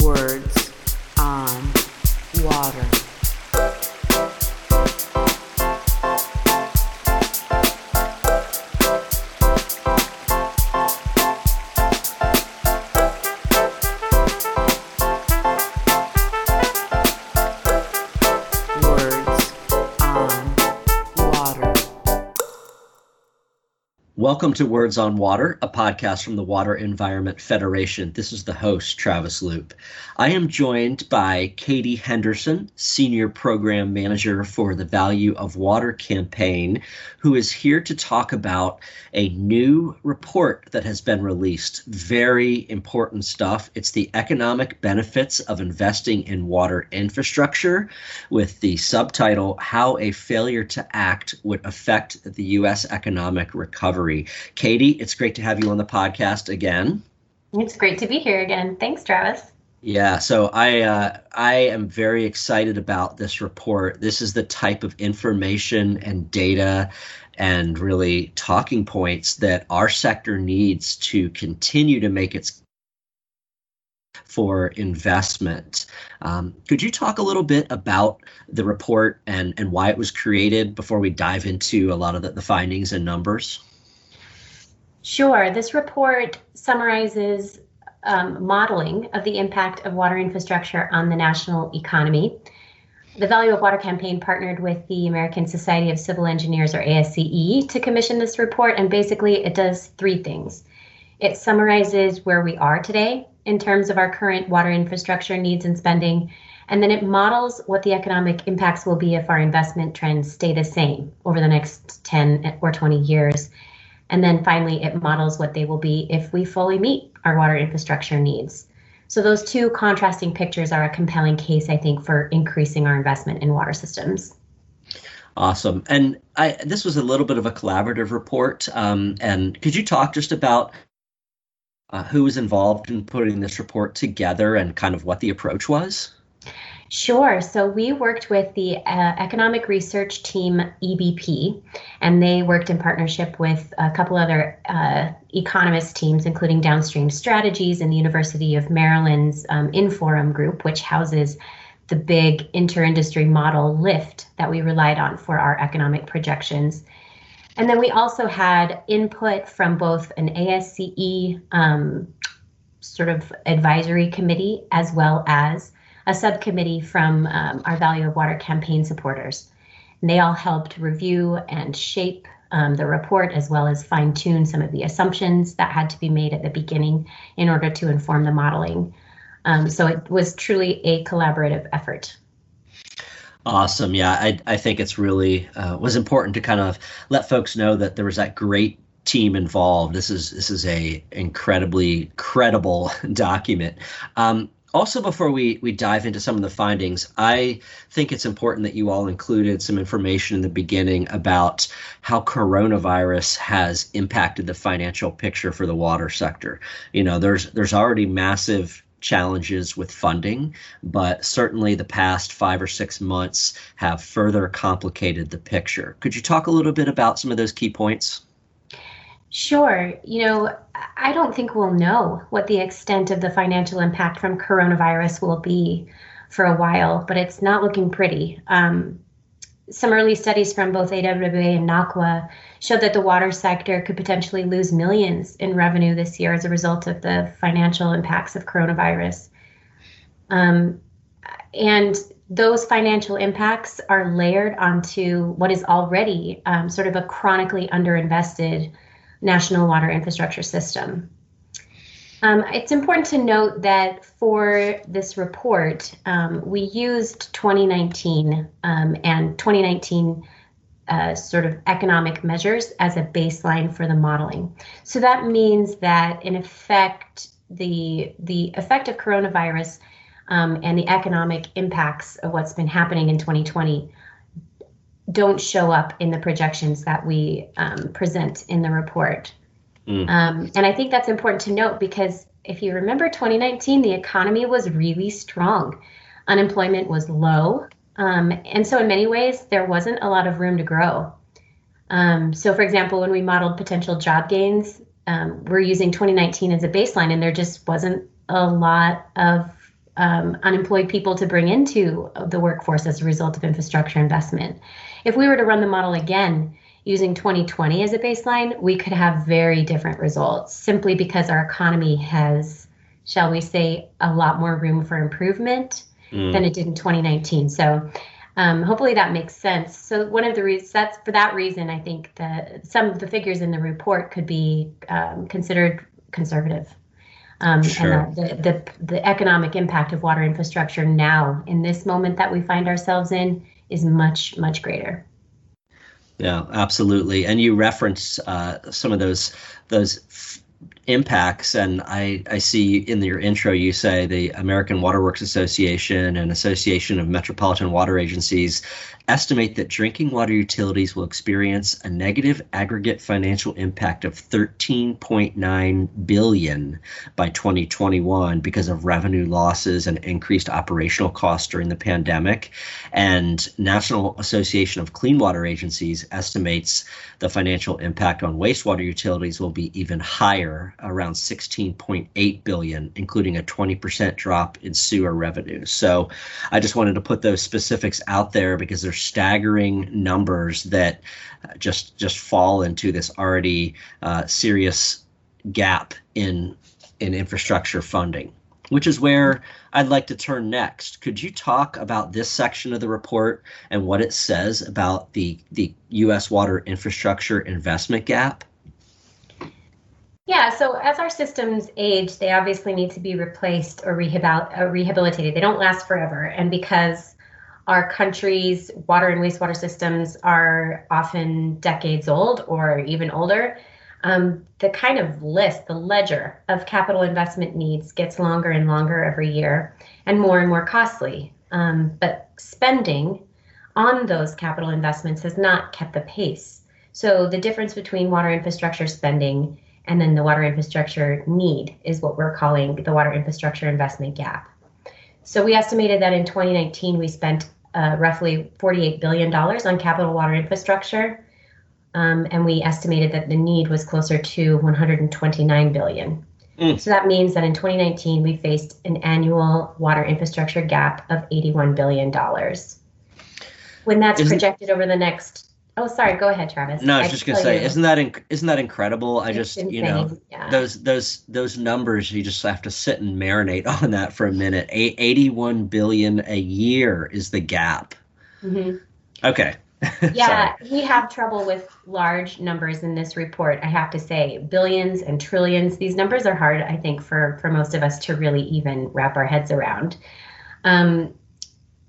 words on water. Welcome to Words on Water, a podcast from the Water Environment Federation. This is the host, Travis Loop. I am joined by Katie Henderson, Senior Program Manager for the Value of Water campaign, who is here to talk about a new report that has been released. Very important stuff. It's the economic benefits of investing in water infrastructure with the subtitle How a Failure to Act Would Affect the U.S. Economic Recovery. Katie, it's great to have you on the podcast again. It's great to be here again. Thanks, Travis. Yeah, so I uh, I am very excited about this report. This is the type of information and data and really talking points that our sector needs to continue to make its for investment. Um, could you talk a little bit about the report and, and why it was created before we dive into a lot of the, the findings and numbers? Sure. This report summarizes um, modeling of the impact of water infrastructure on the national economy. The Value of Water campaign partnered with the American Society of Civil Engineers, or ASCE, to commission this report, and basically it does three things. It summarizes where we are today in terms of our current water infrastructure needs and spending, and then it models what the economic impacts will be if our investment trends stay the same over the next 10 or 20 years. And then finally, it models what they will be if we fully meet our water infrastructure needs. So, those two contrasting pictures are a compelling case, I think, for increasing our investment in water systems. Awesome. And I, this was a little bit of a collaborative report. Um, and could you talk just about uh, who was involved in putting this report together and kind of what the approach was? Sure. So we worked with the uh, economic research team EBP, and they worked in partnership with a couple other uh, economist teams, including Downstream Strategies and the University of Maryland's um, Inforum group, which houses the big inter-industry model LIFT that we relied on for our economic projections. And then we also had input from both an ASCE um, sort of advisory committee as well as a subcommittee from um, our Value of Water campaign supporters. And they all helped review and shape um, the report as well as fine tune some of the assumptions that had to be made at the beginning in order to inform the modeling. Um, so it was truly a collaborative effort. Awesome. Yeah, I, I think it's really uh, was important to kind of let folks know that there was that great team involved. This is this is a incredibly credible document. Um, also, before we, we dive into some of the findings, I think it's important that you all included some information in the beginning about how coronavirus has impacted the financial picture for the water sector. You know, there's there's already massive challenges with funding, but certainly the past five or six months have further complicated the picture. Could you talk a little bit about some of those key points? Sure. You know, I don't think we'll know what the extent of the financial impact from coronavirus will be for a while, but it's not looking pretty. Um, some early studies from both AWWA and NACWA showed that the water sector could potentially lose millions in revenue this year as a result of the financial impacts of coronavirus. Um, and those financial impacts are layered onto what is already um, sort of a chronically underinvested national water infrastructure system. Um, it's important to note that for this report, um, we used 2019 um, and 2019 uh, sort of economic measures as a baseline for the modeling. So that means that, in effect, the the effect of coronavirus um, and the economic impacts of what's been happening in 2020 don't show up in the projections that we um, present in the report. Mm. Um, and I think that's important to note because if you remember 2019, the economy was really strong. Unemployment was low. Um, and so, in many ways, there wasn't a lot of room to grow. Um, so, for example, when we modeled potential job gains, um, we're using 2019 as a baseline, and there just wasn't a lot of um, unemployed people to bring into the workforce as a result of infrastructure investment. If we were to run the model again using 2020 as a baseline, we could have very different results simply because our economy has, shall we say, a lot more room for improvement mm. than it did in 2019. So um, hopefully that makes sense. So one of the reasons that's for that reason, I think that some of the figures in the report could be um, considered conservative. Um, sure. And the, the the economic impact of water infrastructure now in this moment that we find ourselves in is much much greater. Yeah, absolutely. And you reference uh, some of those those impacts and I, I see in your intro you say the american waterworks association and association of metropolitan water agencies estimate that drinking water utilities will experience a negative aggregate financial impact of 13.9 billion by 2021 because of revenue losses and increased operational costs during the pandemic. And national association of clean water agencies estimates the financial impact on wastewater utilities will be even higher around 16.8 billion including a 20% drop in sewer revenue so i just wanted to put those specifics out there because they're staggering numbers that just just fall into this already uh, serious gap in in infrastructure funding which is where I'd like to turn next. Could you talk about this section of the report and what it says about the the US water infrastructure investment gap? Yeah, so as our systems age, they obviously need to be replaced or uh, rehabilitated. They don't last forever. And because our country's water and wastewater systems are often decades old or even older. Um, the kind of list, the ledger of capital investment needs gets longer and longer every year and more and more costly. Um, but spending on those capital investments has not kept the pace. So the difference between water infrastructure spending and then the water infrastructure need is what we're calling the water infrastructure investment gap. So we estimated that in 2019 we spent uh, roughly $48 billion on capital water infrastructure. Um, and we estimated that the need was closer to 129 billion. Mm. So that means that in 2019 we faced an annual water infrastructure gap of 81 billion dollars. When that's Isn't, projected over the next Oh, sorry. Go ahead, Travis. No, I was I just gonna say, you. isn't that inc- isn't that incredible? I just insane. you know yeah. those those those numbers. You just have to sit and marinate on that for a minute. A- Eighty-one billion a year is the gap. Mm-hmm. Okay. yeah, we have trouble with large numbers in this report. I have to say, billions and trillions. These numbers are hard, I think, for for most of us to really even wrap our heads around. Um,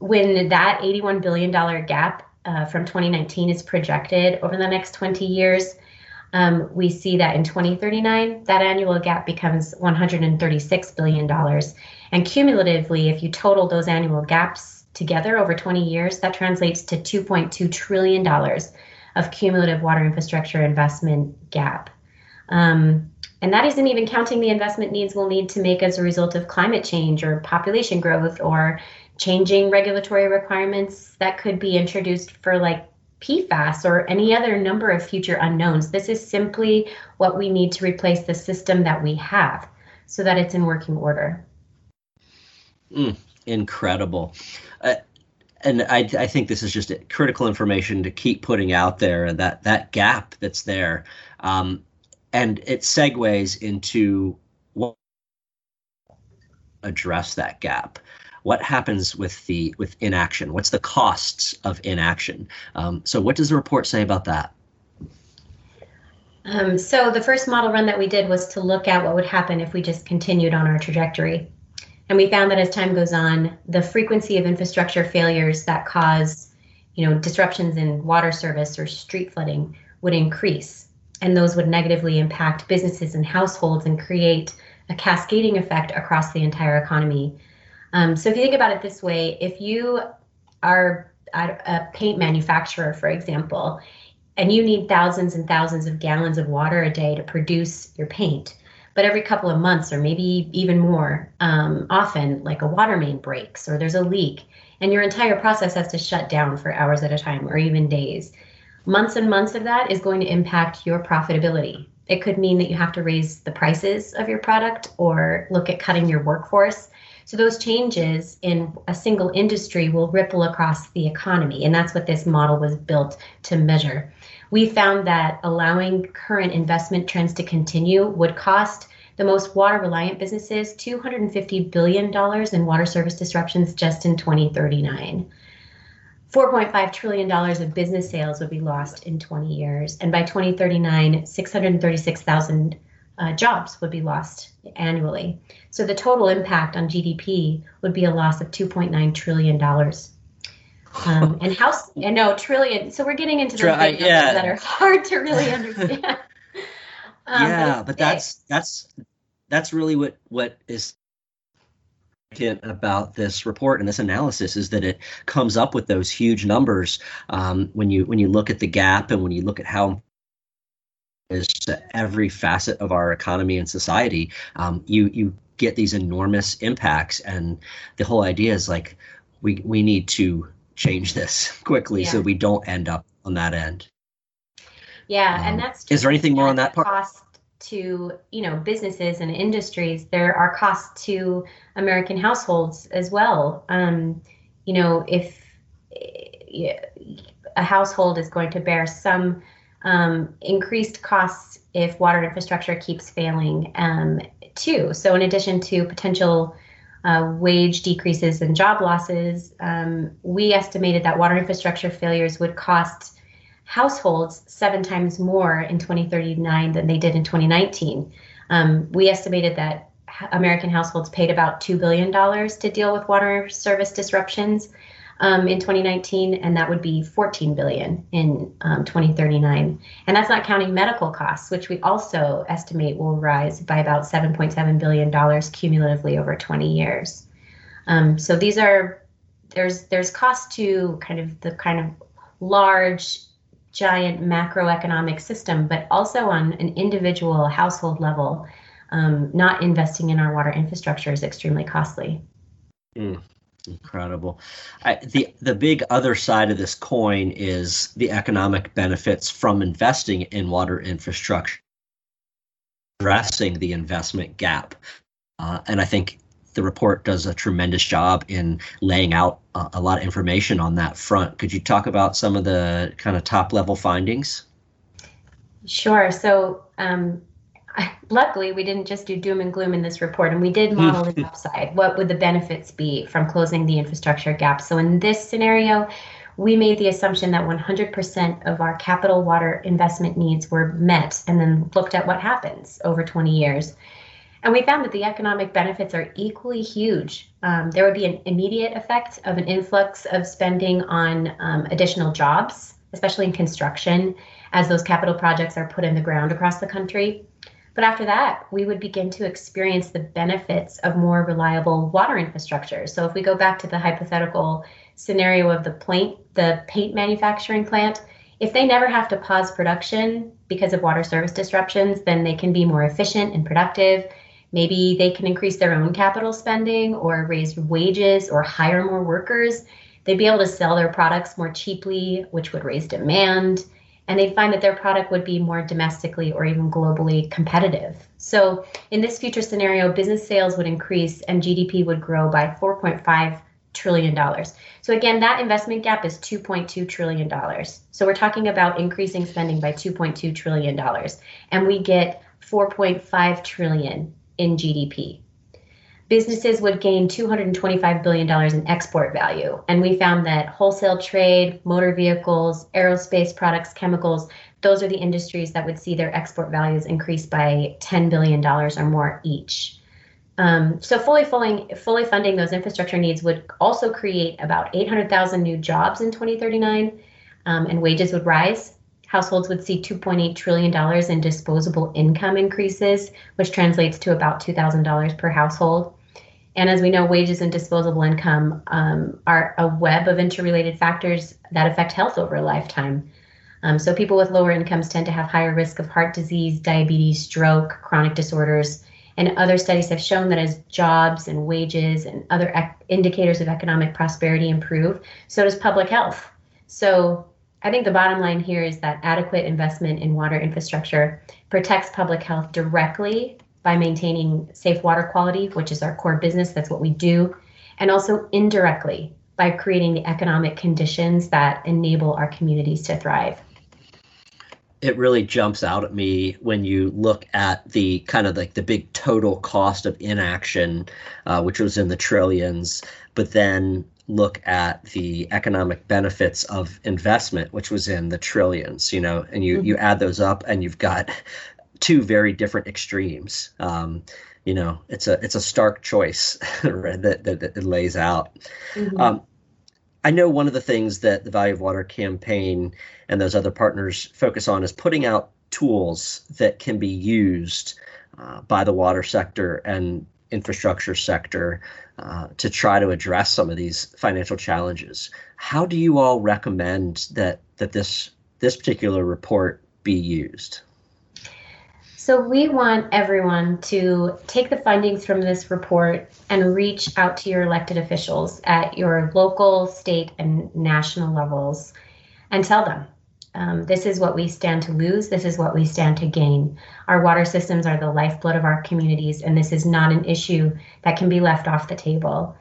when that eighty-one billion dollar gap uh, from 2019 is projected over the next 20 years, um, we see that in 2039, that annual gap becomes $136 billion. And cumulatively, if you total those annual gaps together over 20 years, that translates to $2.2 trillion of cumulative water infrastructure investment gap. Um, and that isn't even counting the investment needs we'll need to make as a result of climate change or population growth or changing regulatory requirements that could be introduced for like PFAS or any other number of future unknowns. This is simply what we need to replace the system that we have so that it's in working order. Mm, incredible. Uh, and I, I, think this is just critical information to keep putting out there that that gap that's there um, and it segues into what address that gap what happens with the with inaction? What's the costs of inaction? Um, so, what does the report say about that? Um, so, the first model run that we did was to look at what would happen if we just continued on our trajectory. And we found that as time goes on, the frequency of infrastructure failures that cause, you know, disruptions in water service or street flooding would increase. And those would negatively impact businesses and households and create a cascading effect across the entire economy um, so if you think about it this way, if you are a paint manufacturer, for example, and you need thousands and thousands of gallons of water a day to produce your paint, but every couple of months or maybe even more um, often, like a water main breaks or there's a leak, and your entire process has to shut down for hours at a time or even days. Months and months of that is going to impact your profitability. It could mean that you have to raise the prices of your product or look at cutting your workforce So those changes in a single industry will ripple across the economy. And that's what this model was built to measure. We found that allowing current investment trends to continue would cost the most water reliant businesses $250 billion in water service disruptions just in 2039. $4.5 trillion of business sales would be lost in 20 years. And by 2039, 636,000 uh, jobs would be lost annually. So the total impact on GDP would be a loss of $2.9 trillion. Um, and house, and no, trillion. So we're getting into those Tri- yeah. that are hard to really understand. um, yeah, but, but that's, that's, that's really what, what is about this report and this analysis is that it comes up with those huge numbers um, when you when you look at the gap and when you look at how to every facet of our economy and society um, you you get these enormous impacts. And the whole idea is like we we need to change this quickly yeah. so we don't end up on that end. Yeah um, and that's is there anything more on that part? cost to you know businesses and industries. There are costs to american households as well. Um, you know if a household is going to bear some um, increased costs if water infrastructure keeps failing um, too so in addition to potential uh, wage decreases and job losses um, we estimated that water infrastructure failures would cost households seven times more in 2039 than they did in 2019. Um, we estimated that American households paid about $2 billion to deal with water service disruptions um, in 2019, and that would be 14 billion in um, 2039. And that's not counting medical costs, which we also estimate will rise by about 7.7 billion dollars cumulatively over 20 years. Um, so these are there's there's cost to kind of the kind of large giant macroeconomic system, but also on an individual household level, um, not investing in our water infrastructure is extremely costly. Mm, incredible. I, the the big other side of this coin is the economic benefits from investing in water infrastructure, addressing the investment gap, uh, and I think the report does a tremendous job in laying out a, a lot of information on that front. Could you talk about some of the kind of top level findings? Sure. So, um, luckily, we didn't just do doom and gloom in this report, and we did model the upside. What would the benefits be from closing the infrastructure gap? So, in this scenario, we made the assumption that 100% of our capital water investment needs were met, and then looked at what happens over 20 years. And we found that the economic benefits are equally huge. Um, there would be an immediate effect of an influx of spending on um, additional jobs, especially in construction, as those capital projects are put in the ground across the country. But after that, we would begin to experience the benefits of more reliable water infrastructure. So if we go back to the hypothetical scenario of the paint, the paint manufacturing plant, if they never have to pause production because of water service disruptions, then they can be more efficient and productive Maybe they can increase their own capital spending or raise wages or hire more workers. They'd be able to sell their products more cheaply, which would raise demand. And they'd find that their product would be more domestically or even globally competitive. So, in this future scenario, business sales would increase and GDP would grow by 4.5 trillion dollars. So again, that investment gap is 2.2 trillion dollars. So we're talking about increasing spending by 2.2 trillion dollars and we get 4.5 trillion in GDP. Businesses would gain $225 billion in export value. And we found that wholesale trade, motor vehicles, aerospace products, chemicals, those are the industries that would see their export values increase by $10 billion or more each. Um, so fully, fully, fully funding those infrastructure needs would also create about 800,000 new jobs in 2039, um, and wages would rise households would see $2.8 trillion in disposable income increases, which translates to about $2,000 per household. And as we know, wages and disposable income um, are a web of interrelated factors that affect health over a lifetime. Um, so people with lower incomes tend to have higher risk of heart disease, diabetes, stroke, chronic disorders. And other studies have shown that as jobs and wages and other ec- indicators of economic prosperity improve, so does public health. So I think the bottom line here is that adequate investment in water infrastructure protects public health directly by maintaining safe water quality, which is our core business. That's what we do. And also indirectly by creating the economic conditions that enable our communities to thrive it really jumps out at me when you look at the kind of like the big total cost of inaction, uh, which was in the trillions, but then look at the economic benefits of investment, which was in the trillions. You know, and you mm-hmm. you add those up, and you've got two very different extremes. Um, you know, it's a it's a stark choice that, that, that it lays out. Mm-hmm. Um, I know one of the things that the Value of Water campaign and those other partners focus on is putting out tools that can be used uh, by the water sector and infrastructure sector uh, to try to address some of these financial challenges. How do you all recommend that that this this particular report be used? So we want everyone to take the findings from this report and reach out to your elected officials at your local, state, and national levels and tell them um, this is what we stand to lose. This is what we stand to gain. Our water systems are the lifeblood of our communities, and this is not an issue that can be left off the table.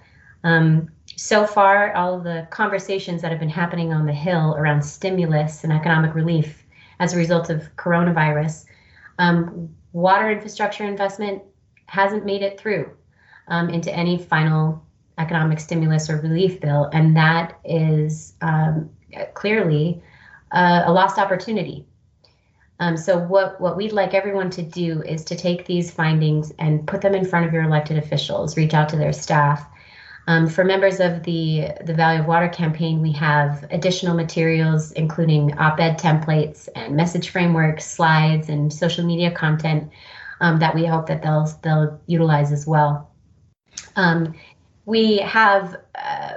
Um, so far, all of the conversations that have been happening on the Hill around stimulus and economic relief as a result of coronavirus um, water infrastructure investment hasn't made it through um, into any final economic stimulus or relief bill, and that is um, clearly a lost opportunity. Um, so what what we'd like everyone to do is to take these findings and put them in front of your elected officials, reach out to their staff, um, for members of the, the Value of Water campaign, we have additional materials, including op ed templates and message frameworks, slides, and social media content um, that we hope that they'll, they'll utilize as well. Um, we have uh,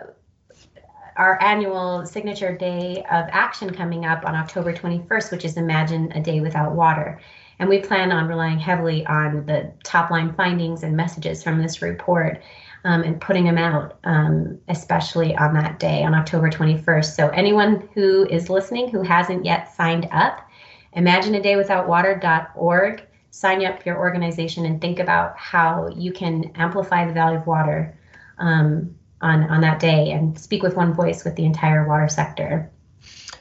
our annual signature day of action coming up on October 21st, which is Imagine a Day Without Water. And we plan on relying heavily on the top line findings and messages from this report um, and putting them out, um, especially on that day, on October 21st. So, anyone who is listening who hasn't yet signed up, imagineadaywithoutwater.org, sign up your organization and think about how you can amplify the value of water um, on, on that day and speak with one voice with the entire water sector.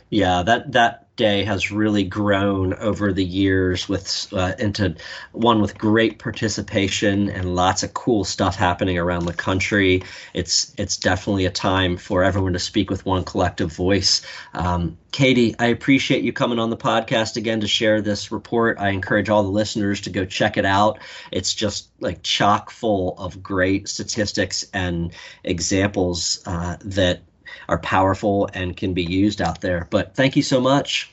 Yeah, that that day has really grown over the years with uh, into one with great participation and lots of cool stuff happening around the country. It's it's definitely a time for everyone to speak with one collective voice. Um, Katie, I appreciate you coming on the podcast again to share this report. I encourage all the listeners to go check it out. It's just like chock full of great statistics and examples uh, that are powerful and can be used out there. But thank you so much.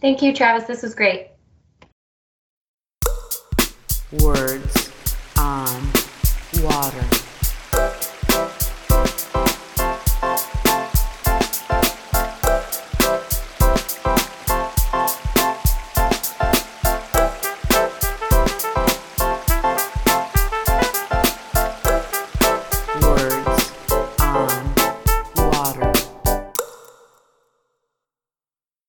Thank you, Travis. This was great. Words on water.